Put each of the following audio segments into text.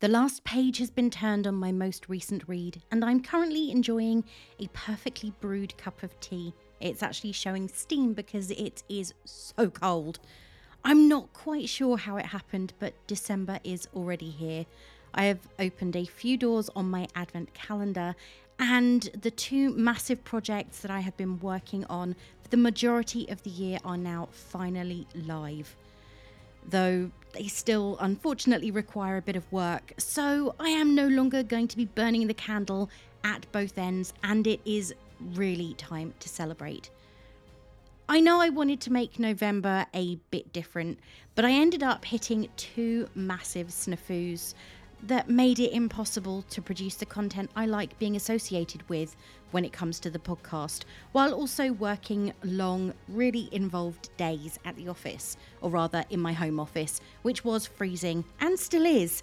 The last page has been turned on my most recent read, and I'm currently enjoying a perfectly brewed cup of tea. It's actually showing steam because it is so cold. I'm not quite sure how it happened, but December is already here. I have opened a few doors on my advent calendar, and the two massive projects that I have been working on for the majority of the year are now finally live though they still unfortunately require a bit of work. So I am no longer going to be burning the candle at both ends, and it is really time to celebrate. I know I wanted to make November a bit different, but I ended up hitting two massive snafus that made it impossible to produce the content I like being associated with when it comes to the podcast, while also working long, really involved days at the office, or rather in my home office, which was freezing and still is.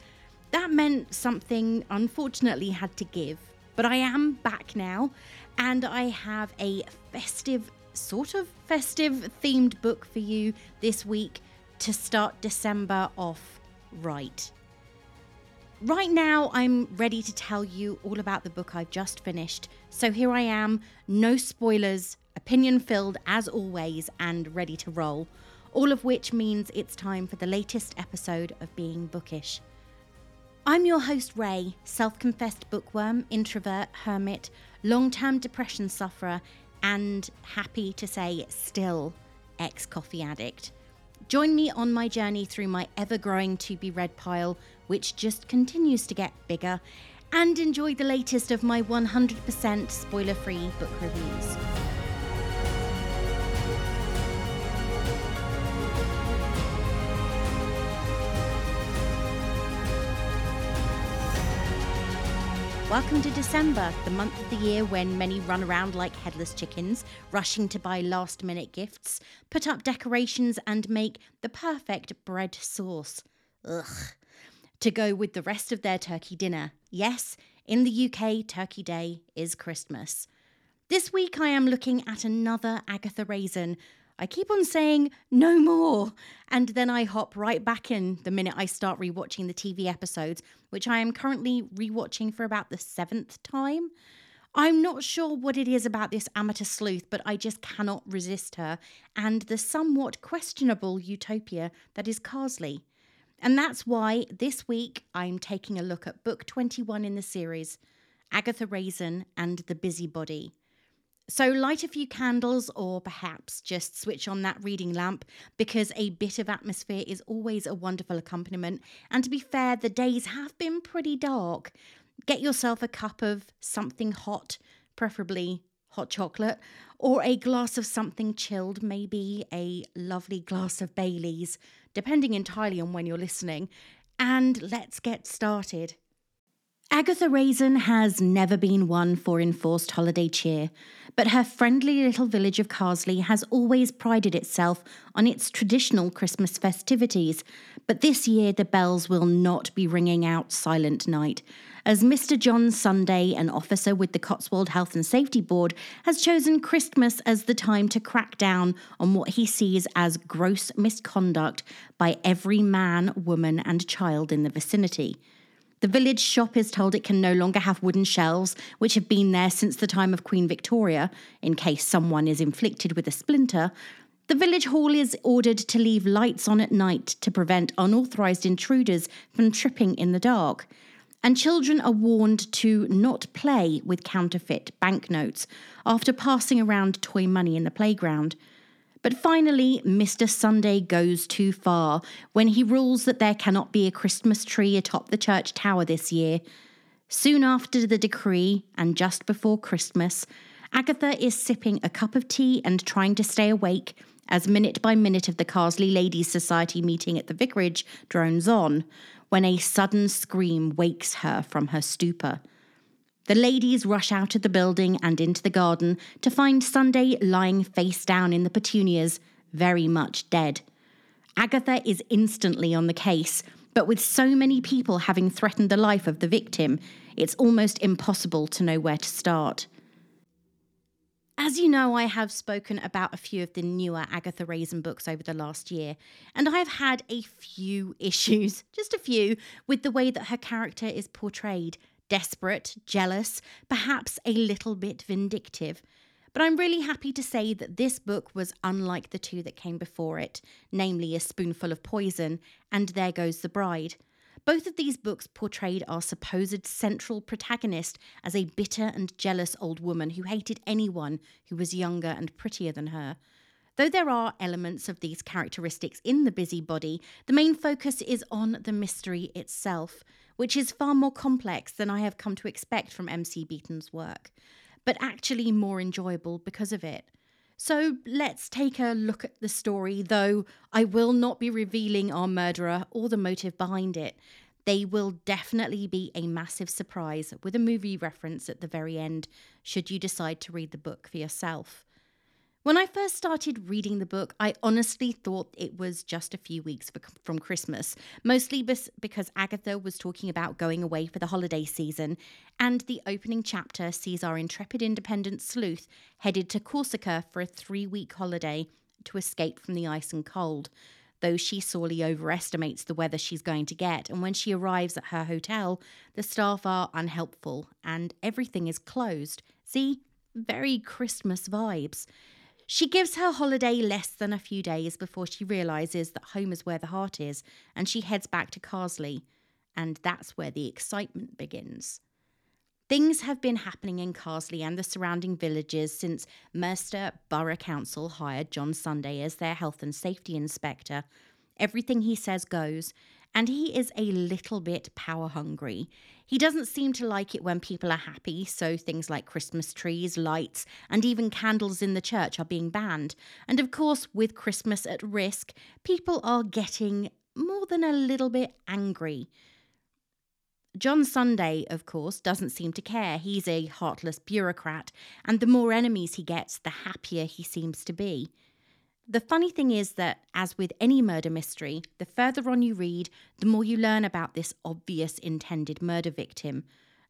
That meant something unfortunately had to give, but I am back now, and I have a festive, sort of festive themed book for you this week to start December off right. Right now, I'm ready to tell you all about the book I've just finished. So here I am, no spoilers, opinion filled as always, and ready to roll. All of which means it's time for the latest episode of Being Bookish. I'm your host, Ray, self confessed bookworm, introvert, hermit, long term depression sufferer, and happy to say, still ex coffee addict. Join me on my journey through my ever growing to be read pile, which just continues to get bigger, and enjoy the latest of my 100% spoiler free book reviews. Welcome to December, the month of the year when many run around like headless chickens, rushing to buy last minute gifts, put up decorations, and make the perfect bread sauce. Ugh. To go with the rest of their turkey dinner. Yes, in the UK, Turkey Day is Christmas. This week I am looking at another Agatha Raisin I keep on saying no more, and then I hop right back in the minute I start rewatching the TV episodes, which I am currently rewatching for about the seventh time. I'm not sure what it is about this amateur sleuth, but I just cannot resist her and the somewhat questionable utopia that is Carsley. And that's why this week I'm taking a look at book 21 in the series Agatha Raisin and the Busybody. So, light a few candles, or perhaps just switch on that reading lamp because a bit of atmosphere is always a wonderful accompaniment. And to be fair, the days have been pretty dark. Get yourself a cup of something hot, preferably hot chocolate, or a glass of something chilled, maybe a lovely glass of Bailey's, depending entirely on when you're listening. And let's get started. Agatha Raisin has never been one for enforced holiday cheer, but her friendly little village of Carsley has always prided itself on its traditional Christmas festivities. But this year, the bells will not be ringing out Silent Night, as Mr. John Sunday, an officer with the Cotswold Health and Safety Board, has chosen Christmas as the time to crack down on what he sees as gross misconduct by every man, woman, and child in the vicinity. The village shop is told it can no longer have wooden shelves, which have been there since the time of Queen Victoria, in case someone is inflicted with a splinter. The village hall is ordered to leave lights on at night to prevent unauthorised intruders from tripping in the dark. And children are warned to not play with counterfeit banknotes after passing around toy money in the playground. But finally, Mr. Sunday goes too far when he rules that there cannot be a Christmas tree atop the church tower this year. Soon after the decree, and just before Christmas, Agatha is sipping a cup of tea and trying to stay awake as minute by minute of the Carsley Ladies Society meeting at the vicarage drones on, when a sudden scream wakes her from her stupor. The ladies rush out of the building and into the garden to find Sunday lying face down in the petunias, very much dead. Agatha is instantly on the case, but with so many people having threatened the life of the victim, it's almost impossible to know where to start. As you know, I have spoken about a few of the newer Agatha Raisin books over the last year, and I've had a few issues, just a few, with the way that her character is portrayed desperate, jealous, perhaps a little bit vindictive. But I'm really happy to say that this book was unlike the two that came before it, namely A Spoonful of Poison and There Goes the Bride. Both of these books portrayed our supposed central protagonist as a bitter and jealous old woman who hated anyone who was younger and prettier than her. Though there are elements of these characteristics in the busybody, the main focus is on the mystery itself, which is far more complex than I have come to expect from MC Beaton's work, but actually more enjoyable because of it. So let's take a look at the story, though I will not be revealing our murderer or the motive behind it. They will definitely be a massive surprise with a movie reference at the very end, should you decide to read the book for yourself. When I first started reading the book, I honestly thought it was just a few weeks from Christmas, mostly because Agatha was talking about going away for the holiday season, and the opening chapter sees our intrepid independent sleuth headed to Corsica for a three week holiday to escape from the ice and cold. Though she sorely overestimates the weather she's going to get, and when she arrives at her hotel, the staff are unhelpful and everything is closed. See, very Christmas vibes. She gives her holiday less than a few days before she realises that home is where the heart is, and she heads back to Carsley. And that's where the excitement begins. Things have been happening in Carsley and the surrounding villages since Mercer Borough Council hired John Sunday as their health and safety inspector. Everything he says goes, and he is a little bit power hungry. He doesn't seem to like it when people are happy, so things like Christmas trees, lights, and even candles in the church are being banned. And of course, with Christmas at risk, people are getting more than a little bit angry. John Sunday, of course, doesn't seem to care. He's a heartless bureaucrat, and the more enemies he gets, the happier he seems to be. The funny thing is that, as with any murder mystery, the further on you read, the more you learn about this obvious intended murder victim,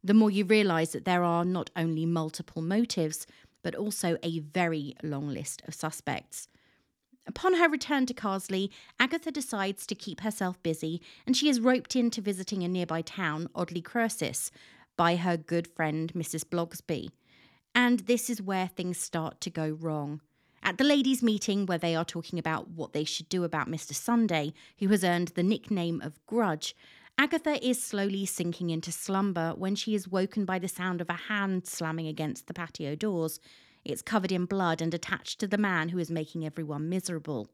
the more you realise that there are not only multiple motives, but also a very long list of suspects. Upon her return to Carsley, Agatha decides to keep herself busy, and she is roped into visiting a nearby town, Odley Cruces, by her good friend Mrs. Bloxby. And this is where things start to go wrong. At the ladies' meeting, where they are talking about what they should do about Mr. Sunday, who has earned the nickname of Grudge, Agatha is slowly sinking into slumber when she is woken by the sound of a hand slamming against the patio doors. It's covered in blood and attached to the man who is making everyone miserable.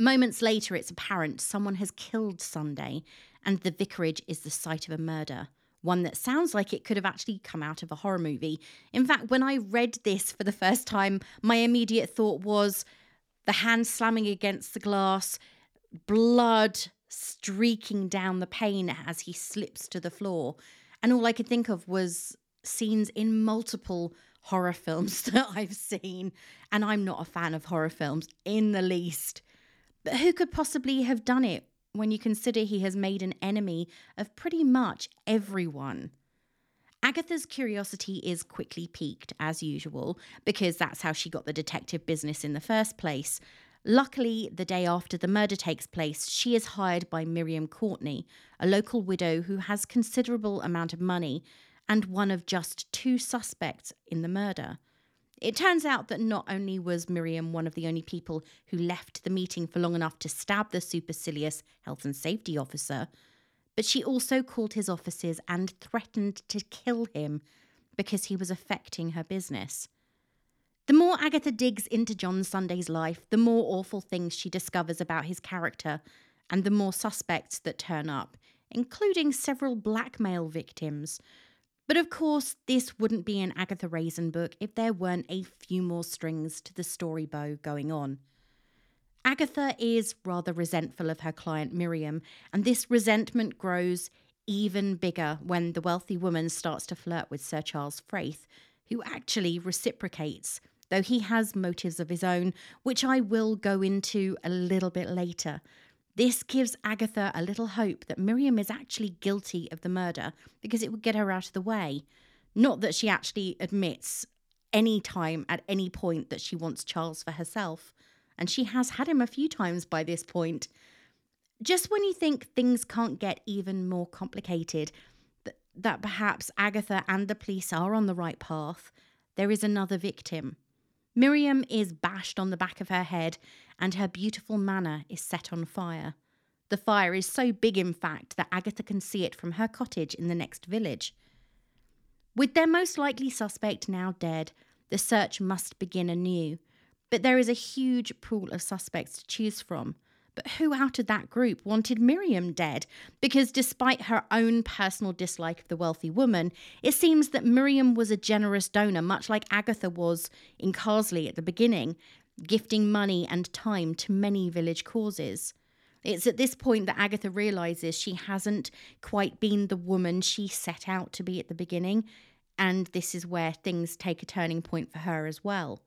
Moments later, it's apparent someone has killed Sunday, and the vicarage is the site of a murder one that sounds like it could have actually come out of a horror movie. In fact, when I read this for the first time, my immediate thought was the hand slamming against the glass, blood streaking down the pane as he slips to the floor. And all I could think of was scenes in multiple horror films that I've seen. And I'm not a fan of horror films in the least. But who could possibly have done it? When you consider he has made an enemy of pretty much everyone. Agatha's curiosity is quickly piqued, as usual, because that's how she got the detective business in the first place. Luckily, the day after the murder takes place, she is hired by Miriam Courtney, a local widow who has considerable amount of money and one of just two suspects in the murder. It turns out that not only was Miriam one of the only people who left the meeting for long enough to stab the supercilious health and safety officer, but she also called his offices and threatened to kill him because he was affecting her business. The more Agatha digs into John Sunday's life, the more awful things she discovers about his character and the more suspects that turn up, including several blackmail victims but of course, this wouldn't be an Agatha Raisin book if there weren't a few more strings to the story bow going on. Agatha is rather resentful of her client Miriam, and this resentment grows even bigger when the wealthy woman starts to flirt with Sir Charles Fraith, who actually reciprocates, though he has motives of his own, which I will go into a little bit later. This gives Agatha a little hope that Miriam is actually guilty of the murder because it would get her out of the way. Not that she actually admits any time, at any point, that she wants Charles for herself. And she has had him a few times by this point. Just when you think things can't get even more complicated, th- that perhaps Agatha and the police are on the right path, there is another victim. Miriam is bashed on the back of her head, and her beautiful manor is set on fire. The fire is so big, in fact, that Agatha can see it from her cottage in the next village. With their most likely suspect now dead, the search must begin anew. But there is a huge pool of suspects to choose from. But who out of that group wanted Miriam dead? Because despite her own personal dislike of the wealthy woman, it seems that Miriam was a generous donor, much like Agatha was in Carsley at the beginning, gifting money and time to many village causes. It's at this point that Agatha realizes she hasn't quite been the woman she set out to be at the beginning, and this is where things take a turning point for her as well.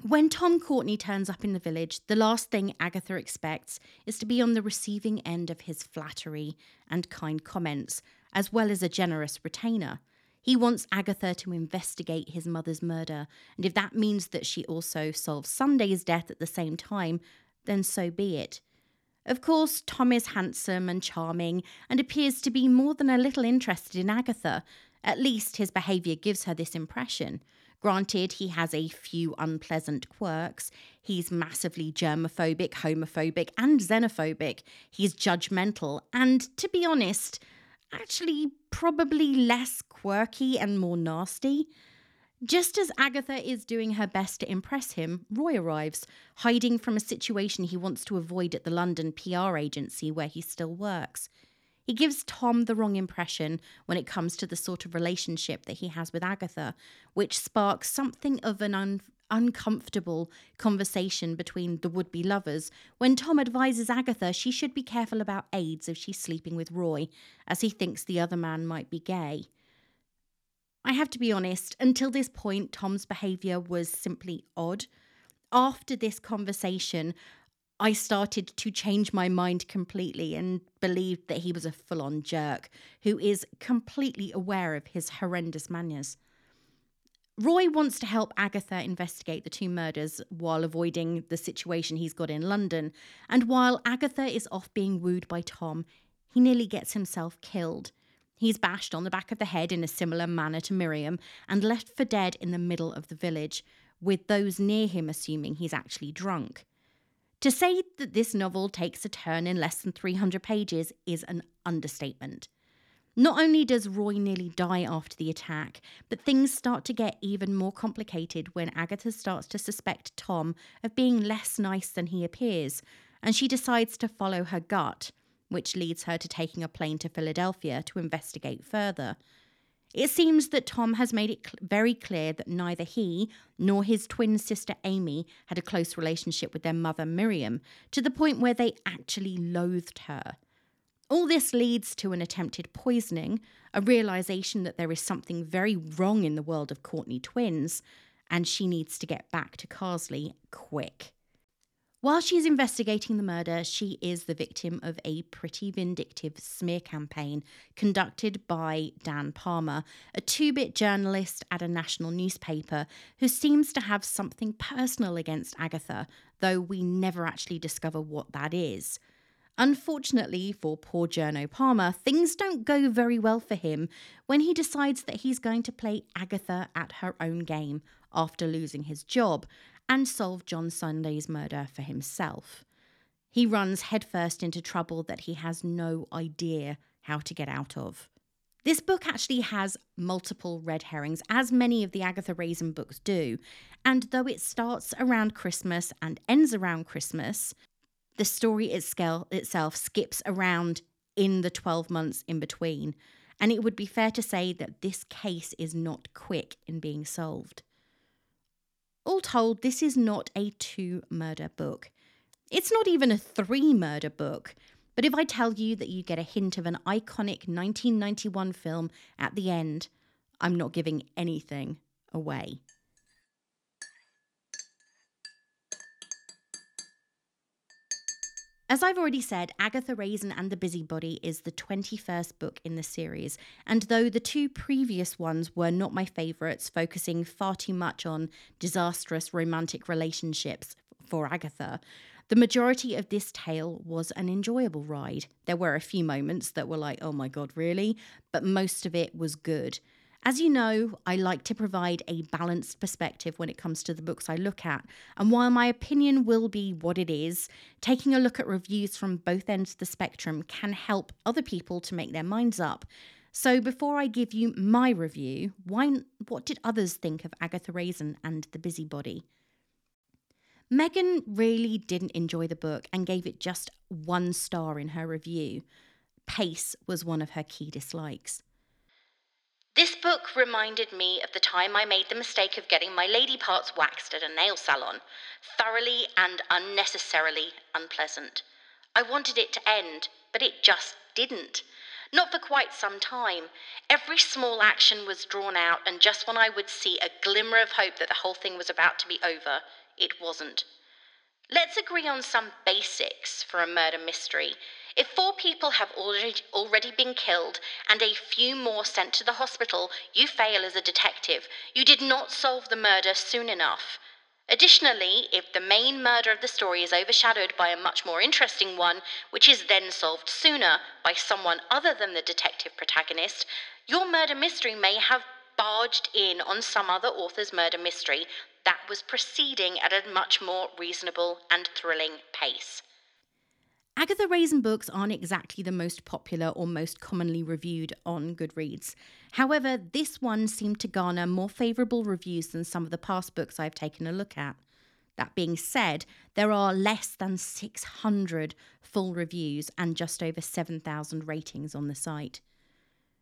When Tom Courtney turns up in the village, the last thing Agatha expects is to be on the receiving end of his flattery and kind comments, as well as a generous retainer. He wants Agatha to investigate his mother's murder, and if that means that she also solves Sunday's death at the same time, then so be it. Of course, Tom is handsome and charming and appears to be more than a little interested in Agatha. At least his behaviour gives her this impression. Granted, he has a few unpleasant quirks. He's massively germophobic, homophobic, and xenophobic. He's judgmental, and to be honest, actually probably less quirky and more nasty. Just as Agatha is doing her best to impress him, Roy arrives, hiding from a situation he wants to avoid at the London PR agency where he still works. He gives Tom the wrong impression when it comes to the sort of relationship that he has with Agatha, which sparks something of an un- uncomfortable conversation between the would be lovers when Tom advises Agatha she should be careful about AIDS if she's sleeping with Roy, as he thinks the other man might be gay. I have to be honest, until this point, Tom's behaviour was simply odd. After this conversation, I started to change my mind completely and believed that he was a full on jerk who is completely aware of his horrendous manners. Roy wants to help Agatha investigate the two murders while avoiding the situation he's got in London, and while Agatha is off being wooed by Tom, he nearly gets himself killed. He's bashed on the back of the head in a similar manner to Miriam and left for dead in the middle of the village, with those near him assuming he's actually drunk. To say that this novel takes a turn in less than 300 pages is an understatement. Not only does Roy nearly die after the attack, but things start to get even more complicated when Agatha starts to suspect Tom of being less nice than he appears, and she decides to follow her gut, which leads her to taking a plane to Philadelphia to investigate further. It seems that Tom has made it cl- very clear that neither he nor his twin sister Amy had a close relationship with their mother Miriam, to the point where they actually loathed her. All this leads to an attempted poisoning, a realization that there is something very wrong in the world of Courtney twins, and she needs to get back to Carsley quick. While she is investigating the murder, she is the victim of a pretty vindictive smear campaign conducted by Dan Palmer, a two bit journalist at a national newspaper who seems to have something personal against Agatha, though we never actually discover what that is. Unfortunately for poor Journo Palmer, things don't go very well for him when he decides that he's going to play Agatha at her own game after losing his job and solve John Sunday's murder for himself. He runs headfirst into trouble that he has no idea how to get out of. This book actually has multiple red herrings, as many of the Agatha Raisin books do, and though it starts around Christmas and ends around Christmas, the story itself skips around in the 12 months in between, and it would be fair to say that this case is not quick in being solved. All told, this is not a two murder book. It's not even a three murder book. But if I tell you that you get a hint of an iconic 1991 film at the end, I'm not giving anything away. As I've already said, Agatha Raisin and the Busybody is the 21st book in the series, and though the two previous ones were not my favourites, focusing far too much on disastrous romantic relationships for Agatha, the majority of this tale was an enjoyable ride. There were a few moments that were like, oh my god, really? But most of it was good. As you know, I like to provide a balanced perspective when it comes to the books I look at, and while my opinion will be what it is, taking a look at reviews from both ends of the spectrum can help other people to make their minds up. So before I give you my review, why what did others think of Agatha Raisin and The Busybody? Megan really didn't enjoy the book and gave it just one star in her review. Pace was one of her key dislikes. This book reminded me of the time I made the mistake of getting my lady parts waxed at a nail salon. Thoroughly and unnecessarily unpleasant. I wanted it to end, but it just didn't. Not for quite some time. Every small action was drawn out, and just when I would see a glimmer of hope that the whole thing was about to be over, it wasn't. Let's agree on some basics for a murder mystery. If four people have already, been killed and a few more sent to the hospital, you fail as a detective. You did not solve the murder soon enough. Additionally, if the main murder of the story is overshadowed by a much more interesting one, which is then solved sooner by someone other than the detective protagonist, your murder mystery may have barged in on some other author's murder mystery that was proceeding at a much more reasonable and thrilling pace. Agatha Raisin books aren't exactly the most popular or most commonly reviewed on Goodreads. However, this one seemed to garner more favourable reviews than some of the past books I've taken a look at. That being said, there are less than 600 full reviews and just over 7,000 ratings on the site.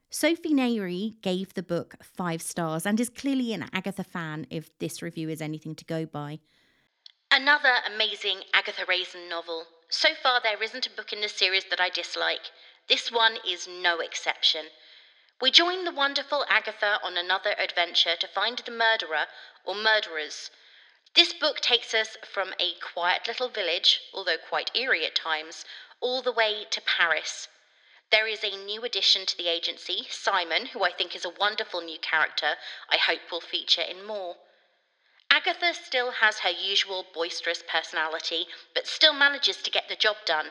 Sophie Neri gave the book five stars and is clearly an Agatha fan if this review is anything to go by. Another amazing Agatha Raisin novel. So far, there isn't a book in the series that I dislike. This one is no exception. We join the wonderful Agatha on another adventure to find the murderer or murderers. This book takes us from a quiet little village, although quite eerie at times, all the way to Paris. There is a new addition to the agency, Simon, who I think is a wonderful new character I hope will feature in more. Agatha still has her usual boisterous personality, but still manages to get the job done.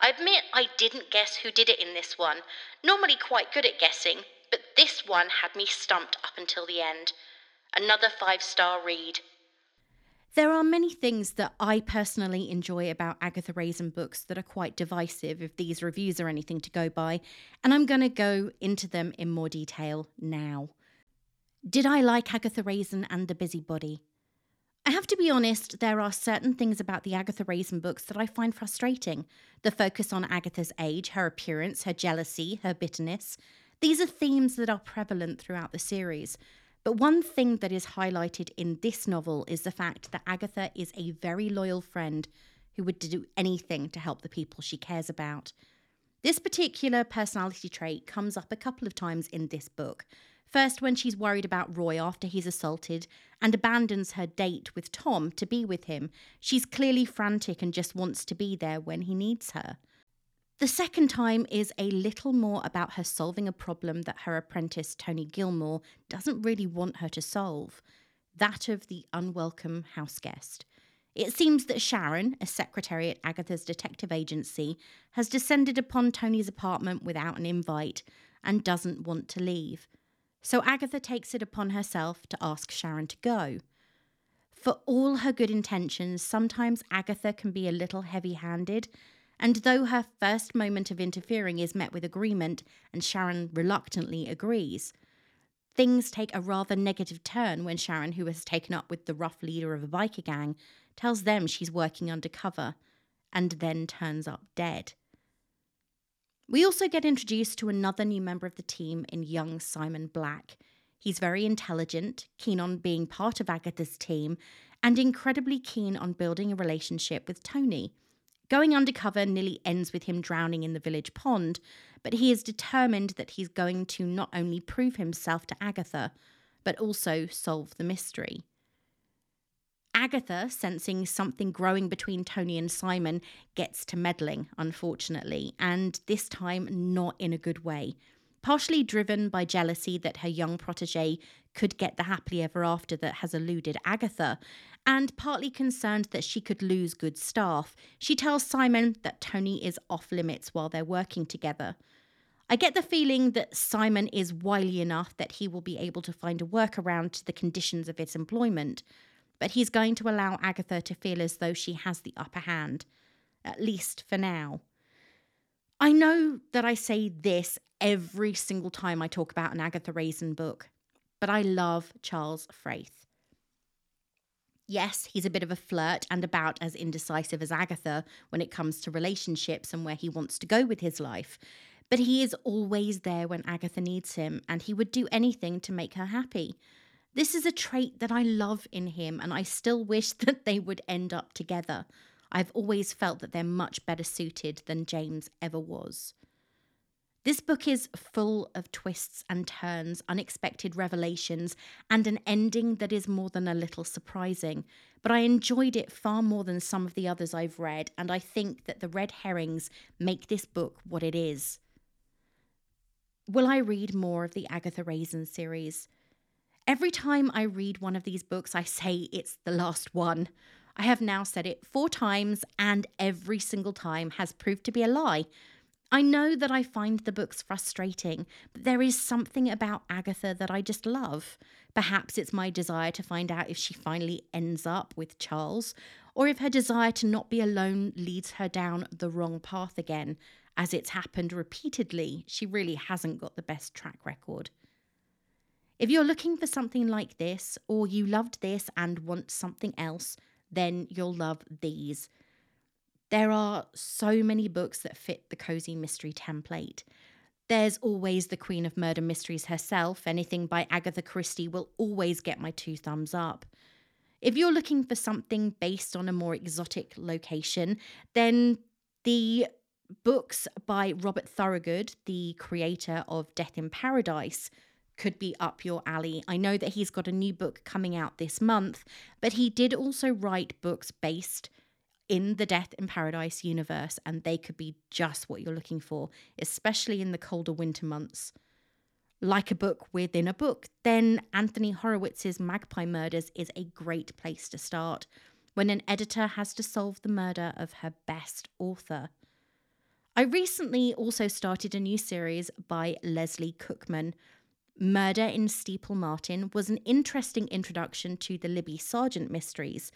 I admit I didn't guess who did it in this one. Normally quite good at guessing, but this one had me stumped up until the end. Another five star read. There are many things that I personally enjoy about Agatha Raisin books that are quite divisive if these reviews are anything to go by, and I'm going to go into them in more detail now. Did I like Agatha Raisin and the Busybody? I have to be honest, there are certain things about the Agatha Raisin books that I find frustrating. The focus on Agatha's age, her appearance, her jealousy, her bitterness. These are themes that are prevalent throughout the series. But one thing that is highlighted in this novel is the fact that Agatha is a very loyal friend who would do anything to help the people she cares about. This particular personality trait comes up a couple of times in this book, First, when she's worried about Roy after he's assaulted and abandons her date with Tom to be with him, she's clearly frantic and just wants to be there when he needs her. The second time is a little more about her solving a problem that her apprentice, Toni Gilmour, doesn't really want her to solve that of the unwelcome house guest. It seems that Sharon, a secretary at Agatha's detective agency, has descended upon Toni's apartment without an invite and doesn't want to leave so Agatha takes it upon herself to ask Sharon to go. For all her good intentions, sometimes Agatha can be a little heavy handed, and though her first moment of interfering is met with agreement and Sharon reluctantly agrees, things take a rather negative turn when Sharon, who has taken up with the rough leader of a biker gang, tells them she's working undercover and then turns up dead. We also get introduced to another new member of the team in young Simon Black. He's very intelligent, keen on being part of Agatha's team, and incredibly keen on building a relationship with Toni. Going undercover nearly ends with him drowning in the village pond, but he is determined that he's going to not only prove himself to Agatha, but also solve the mystery. Agatha, sensing something growing between Toni and Simon, gets to meddling, unfortunately, and this time not in a good way. Partially driven by jealousy that her young protege could get the happily ever after that has eluded Agatha, and partly concerned that she could lose good staff, she tells Simon that Toni is off limits while they're working together. I get the feeling that Simon is wily enough that he will be able to find a workaround to the conditions of his employment, but he's going to allow Agatha to feel as though she has the upper hand, at least for now. I know that I say this every single time I talk about an Agatha Raisin book, but I love Charles Fraith. Yes, he's a bit of a flirt and about as indecisive as Agatha when it comes to relationships and where he wants to go with his life. But he is always there when Agatha needs him, and he would do anything to make her happy. This is a trait that I love in him, and I still wish that they would end up together. I've always felt that they're much better suited than James ever was. This book is full of twists and turns, unexpected revelations, and an ending that is more than a little surprising. But I enjoyed it far more than some of the others I've read, and I think that the red herrings make this book what it is. Will I read more of the Agatha Raisin series? Every time I read one of these books, I say it's the last one. I have now said it four times, and every single time has proved to be a lie. I know that I find the books frustrating, but there is something about Agatha that I just love. Perhaps it's my desire to find out if she finally ends up with Charles, or if her desire to not be alone leads her down the wrong path again. As it's happened repeatedly, she really hasn't got the best track record. If you're looking for something like this, or you loved this and want something else, then you'll love these. There are so many books that fit the cozy mystery template. There's always the Queen of Murder Mysteries herself. Anything by Agatha Christie will always get my two thumbs up. If you're looking for something based on a more exotic location, then the books by Robert Thorogood, the creator of Death in Paradise, could be up your alley. I know that he's got a new book coming out this month, but he did also write books based in the Death in Paradise universe, and they could be just what you're looking for, especially in the colder winter months. Like a book within a book, then Anthony Horowitz's Magpie Murders is a great place to start when an editor has to solve the murder of her best author. I recently also started a new series by Lesley Cookman. Murder in Steeple Martin was an interesting introduction to the Libby Sarjeant mysteries,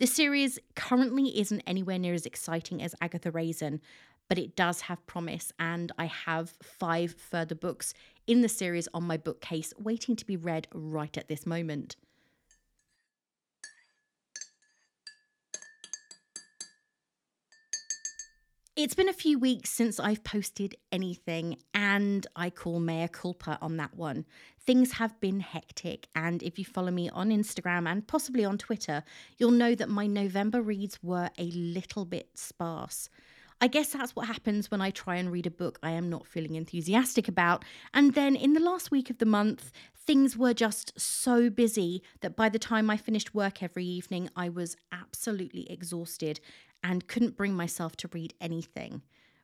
the series currently isn't anywhere near as exciting as Agatha Raisin, but it does have promise, and I have five further books in the series on my bookcase waiting to be read right at this moment. It's been a few weeks since I've posted anything, and I call mea culpa on that one. Things have been hectic, and if you follow me on Instagram and possibly on Twitter, you'll know that my November reads were a little bit sparse. I guess that's what happens when I try and read a book I am not feeling enthusiastic about. And then in the last week of the month, things were just so busy that by the time I finished work every evening, I was absolutely exhausted and couldn't bring myself to read anything,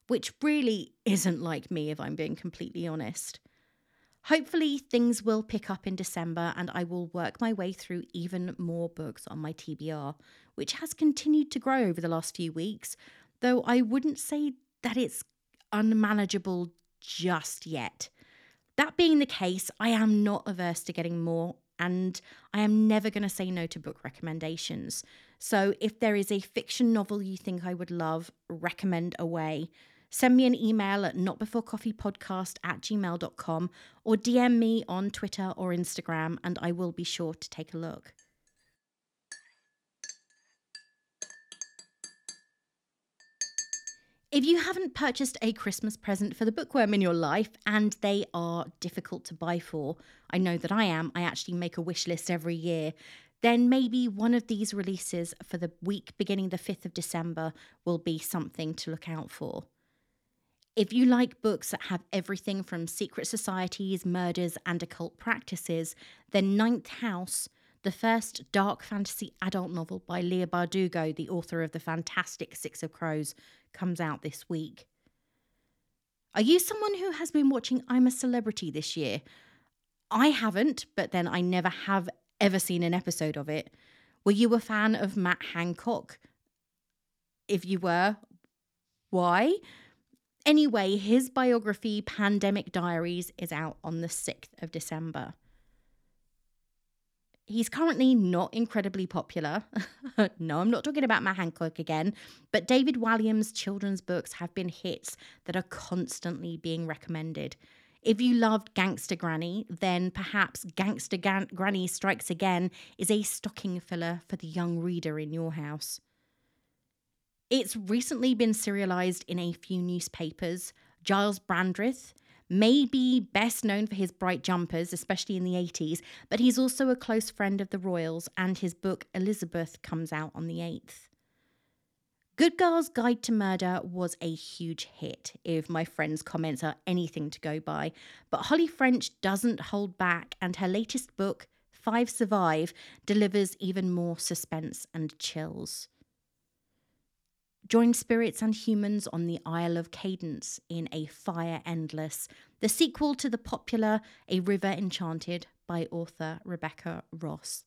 which really isn't like me if I'm being completely honest. Hopefully, things will pick up in December and I will work my way through even more books on my TBR, which has continued to grow over the last few weeks, though I wouldn't say that it's unmanageable just yet. That being the case, I am not averse to getting more, and I am never going to say no to book recommendations. So if there is a fiction novel you think I would love, recommend away. Send me an email at notbeforecoffeepodcast at gmail.com or DM me on Twitter or Instagram, and I will be sure to take a look. If you haven't purchased a Christmas present for the bookworm in your life and they are difficult to buy for, I know that I am, I actually make a wish list every year then maybe one of these releases for the week beginning the 5th of December will be something to look out for. If you like books that have everything from secret societies, murders, and occult practices, then Ninth House, the first dark fantasy adult novel by Leigh Bardugo, the author of the fantastic Six of Crows, comes out this week. Are you someone who has been watching I'm a Celebrity this year? I haven't, but then I never have ever seen an episode of it. Were you a fan of Matt Hancock? If you were, why? Anyway, his biography, Pandemic Diaries, is out on the 6th of December. He's currently not incredibly popular. no, I'm not talking about Matt Hancock again, but David Walliams' children's books have been hits that are constantly being recommended. If you loved Gangster Granny, then perhaps Gangster Gan- Granny Strikes Again is a stocking filler for the young reader in your house. It's recently been serialized in a few newspapers. Giles Brandreth may be best known for his bright jumpers, especially in the 80s, but he's also a close friend of the Royals, and his book Elizabeth comes out on the 8th. Good Girl's Guide to Murder was a huge hit, if my friend's comments are anything to go by. But Holly French doesn't hold back, and her latest book, Five Survive, delivers even more suspense and chills. Join spirits and humans on the Isle of Cadence in A Fire Endless, the sequel to the popular A River Enchanted by author Rebecca Ross.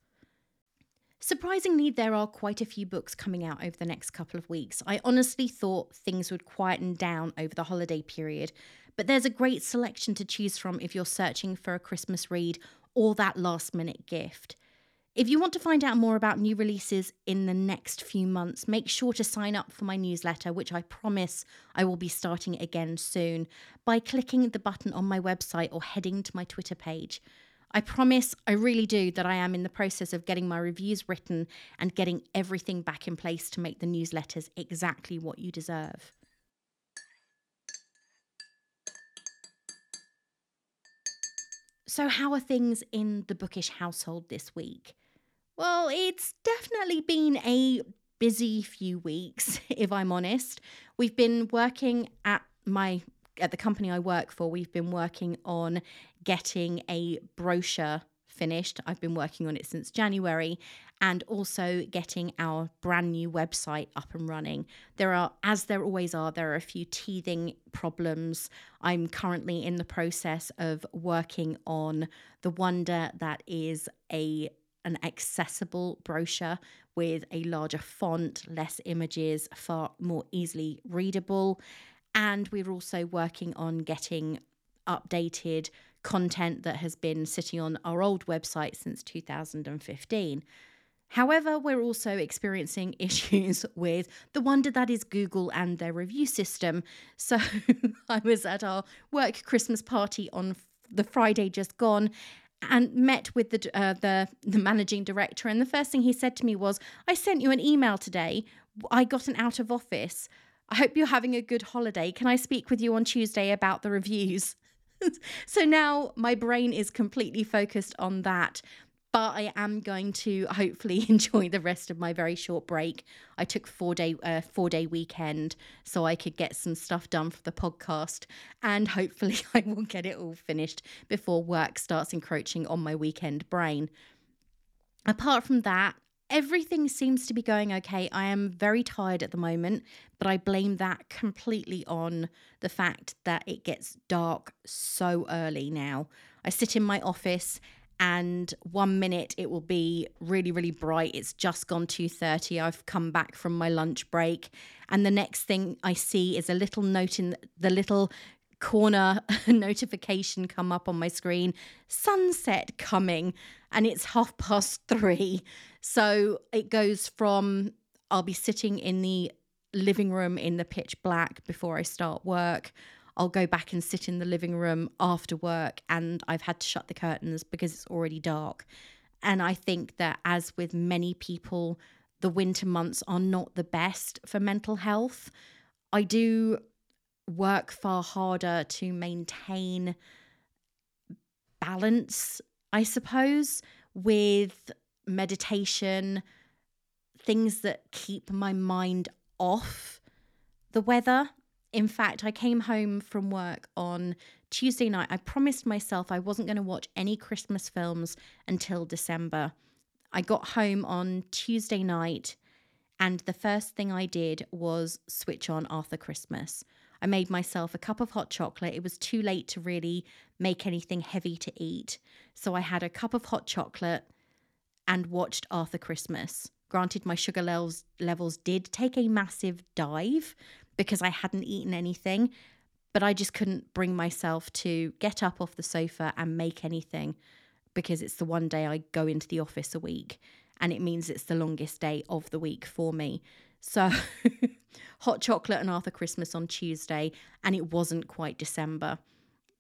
Surprisingly, there are quite a few books coming out over the next couple of weeks. I honestly thought things would quieten down over the holiday period, but there's a great selection to choose from if you're searching for a Christmas read or that last minute gift. If you want to find out more about new releases in the next few months, make sure to sign up for my newsletter, which I promise I will be starting again soon, by clicking the button on my website or heading to my Twitter page. I promise, I really do, that I am in the process of getting my reviews written and getting everything back in place to make the newsletters exactly what you deserve. So, how are things in the bookish household this week? Well, it's definitely been a busy few weeks, if I'm honest. We've been working at my at the company I work for, we've been working on getting a brochure finished. I've been working on it since January and also getting our brand new website up and running. There are, as there always are, there are a few teething problems. I'm currently in the process of working on the wonder that is a an accessible brochure with a larger font, less images, far more easily readable. And we're also working on getting updated content that has been sitting on our old website since 2015. However, we're also experiencing issues with the wonder that is Google and their review system. So I was at our work Christmas party on the Friday just gone and met with the, uh, the the managing director and the first thing he said to me was I sent you an email today I got an out of office I hope you're having a good holiday can I speak with you on Tuesday about the reviews so now my brain is completely focused on that. But I am going to hopefully enjoy the rest of my very short break. I took four day uh, four day weekend so I could get some stuff done for the podcast, and hopefully I will get it all finished before work starts encroaching on my weekend brain. Apart from that, everything seems to be going okay. I am very tired at the moment, but I blame that completely on the fact that it gets dark so early now. I sit in my office and one minute it will be really really bright it's just gone 2:30 I've come back from my lunch break and the next thing I see is a little note in the little corner notification come up on my screen sunset coming and it's half past 3 so it goes from I'll be sitting in the living room in the pitch black before I start work. I'll go back and sit in the living room after work, and I've had to shut the curtains because it's already dark. And I think that, as with many people, the winter months are not the best for mental health. I do work far harder to maintain balance, I suppose, with meditation, things that keep my mind off the weather. In fact, I came home from work on Tuesday night. I promised myself I wasn't going to watch any Christmas films until December. I got home on Tuesday night, and the first thing I did was switch on Arthur Christmas. I made myself a cup of hot chocolate. It was too late to really make anything heavy to eat. So I had a cup of hot chocolate and watched Arthur Christmas. Granted, my sugar levels, levels did take a massive dive because I hadn't eaten anything, but I just couldn't bring myself to get up off the sofa and make anything because it's the one day I go into the office a week and it means it's the longest day of the week for me. So, hot chocolate and Arthur Christmas on Tuesday, and it wasn't quite December.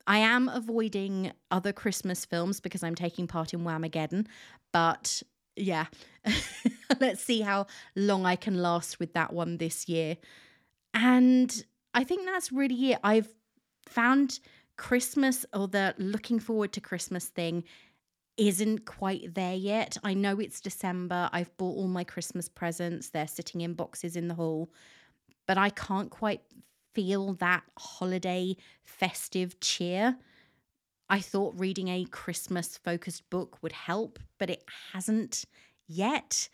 I am avoiding other Christmas films because I'm taking part in Whamageddon, but yeah, let's see how long I can last with that one this year. And I think that's really it. I've found Christmas or the looking forward to Christmas thing isn't quite there yet. I know it's December. I've bought all my Christmas presents. They're sitting in boxes in the hall, but I can't quite feel that holiday festive cheer. I thought reading a Christmas focused book would help, but it hasn't yet.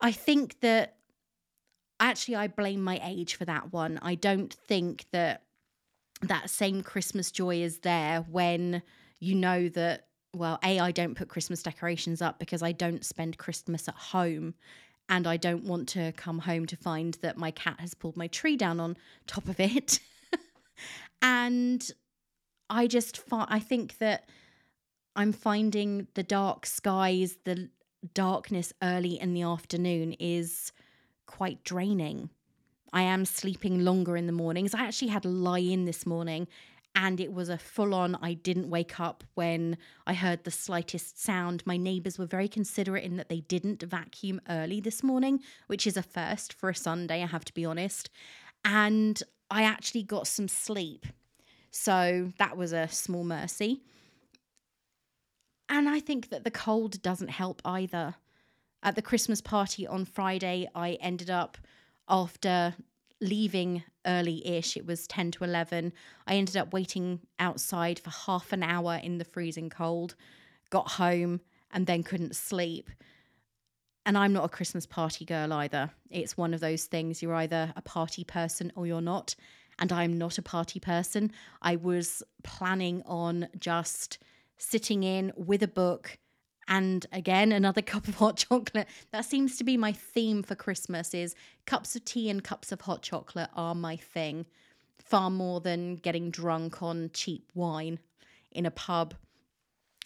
I think that actually I blame my age for that one. I don't think that that same Christmas joy is there when you know that well, A, I don't put Christmas decorations up because I don't spend Christmas at home. And I don't want to come home to find that my cat has pulled my tree down on top of it. and I just find, I think that I'm finding the dark skies, the darkness early in the afternoon is quite draining. I am sleeping longer in the mornings. I actually had a lie in this morning and it was a full on I didn't wake up when I heard the slightest sound. My neighbours were very considerate in that they didn't vacuum early this morning, which is a first for a Sunday, I have to be honest. And I actually got some sleep. So that was a small mercy. And I think that the cold doesn't help either. At the Christmas party on Friday, I ended up after leaving early ish, it was 10 to 11. I ended up waiting outside for half an hour in the freezing cold, got home, and then couldn't sleep. And I'm not a Christmas party girl either. It's one of those things you're either a party person or you're not. And I'm not a party person. I was planning on just sitting in with a book and again another cup of hot chocolate. That seems to be my theme for christmas is cups of tea and cups of hot chocolate are my thing far more than getting drunk on cheap wine in a pub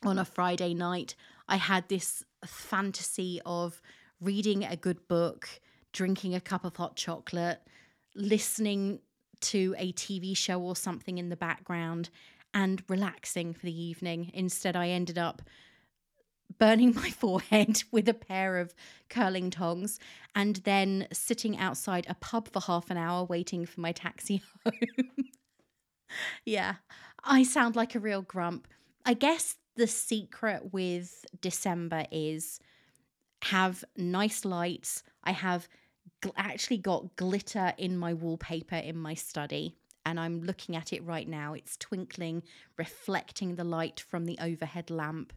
on a friday night. I had this fantasy of reading a good book drinking a cup of hot chocolate listening to a tv show or something in the background and relaxing for the evening. Instead i ended up burning my forehead with a pair of curling tongs and then sitting outside a pub for half an hour waiting for my taxi home. yeah, I sound like a real grump. I guess the secret with December is have nice lights. I have gl- actually got glitter in my wallpaper in my study and I'm looking at it right now. It's twinkling, reflecting the light from the overhead lamp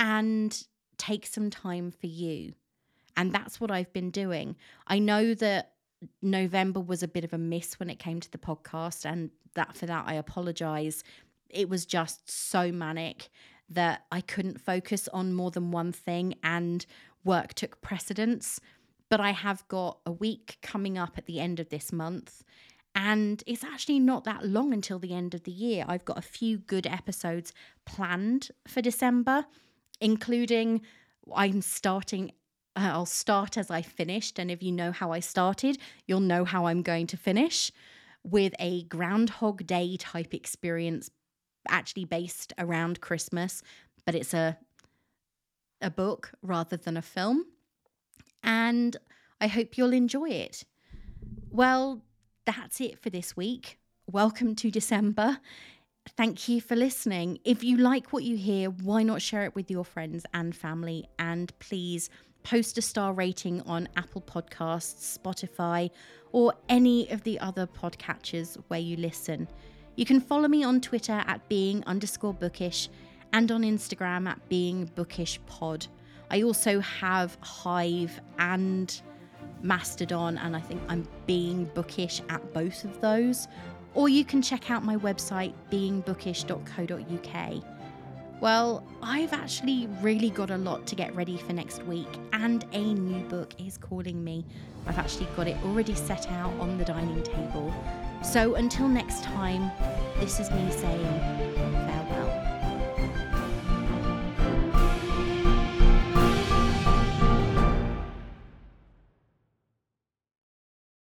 and take some time for you. And that's what I've been doing. I know that November was a bit of a miss when it came to the podcast, and that for that I apologize. It was just so manic that I couldn't focus on more than one thing, and work took precedence. But I have got a week coming up at the end of this month, and it's actually not that long until the end of the year. I've got a few good episodes planned for December including I'm starting uh, I'll start as I finished. And if you know how I started, you'll know how I'm going to finish with a Groundhog Day type experience, actually based around Christmas, but it's a a book rather than a film. And I hope you'll enjoy it. Well, that's it for this week. Welcome to December. Thank you for listening. If you like what you hear, why not share it with your friends and family? And please post a star rating on Apple Podcasts, Spotify, or any of the other podcatchers where you listen. You can follow me on Twitter at being underscore bookish and on Instagram at being bookish pod. I also have Hive and Mastodon, and I think I'm being bookish at both of those. Or you can check out my website, beingbookish.co.uk. Well, I've actually really got a lot to get ready for next week, and a new book is calling me. I've actually got it already set out on the dining table. So until next time, this is me saying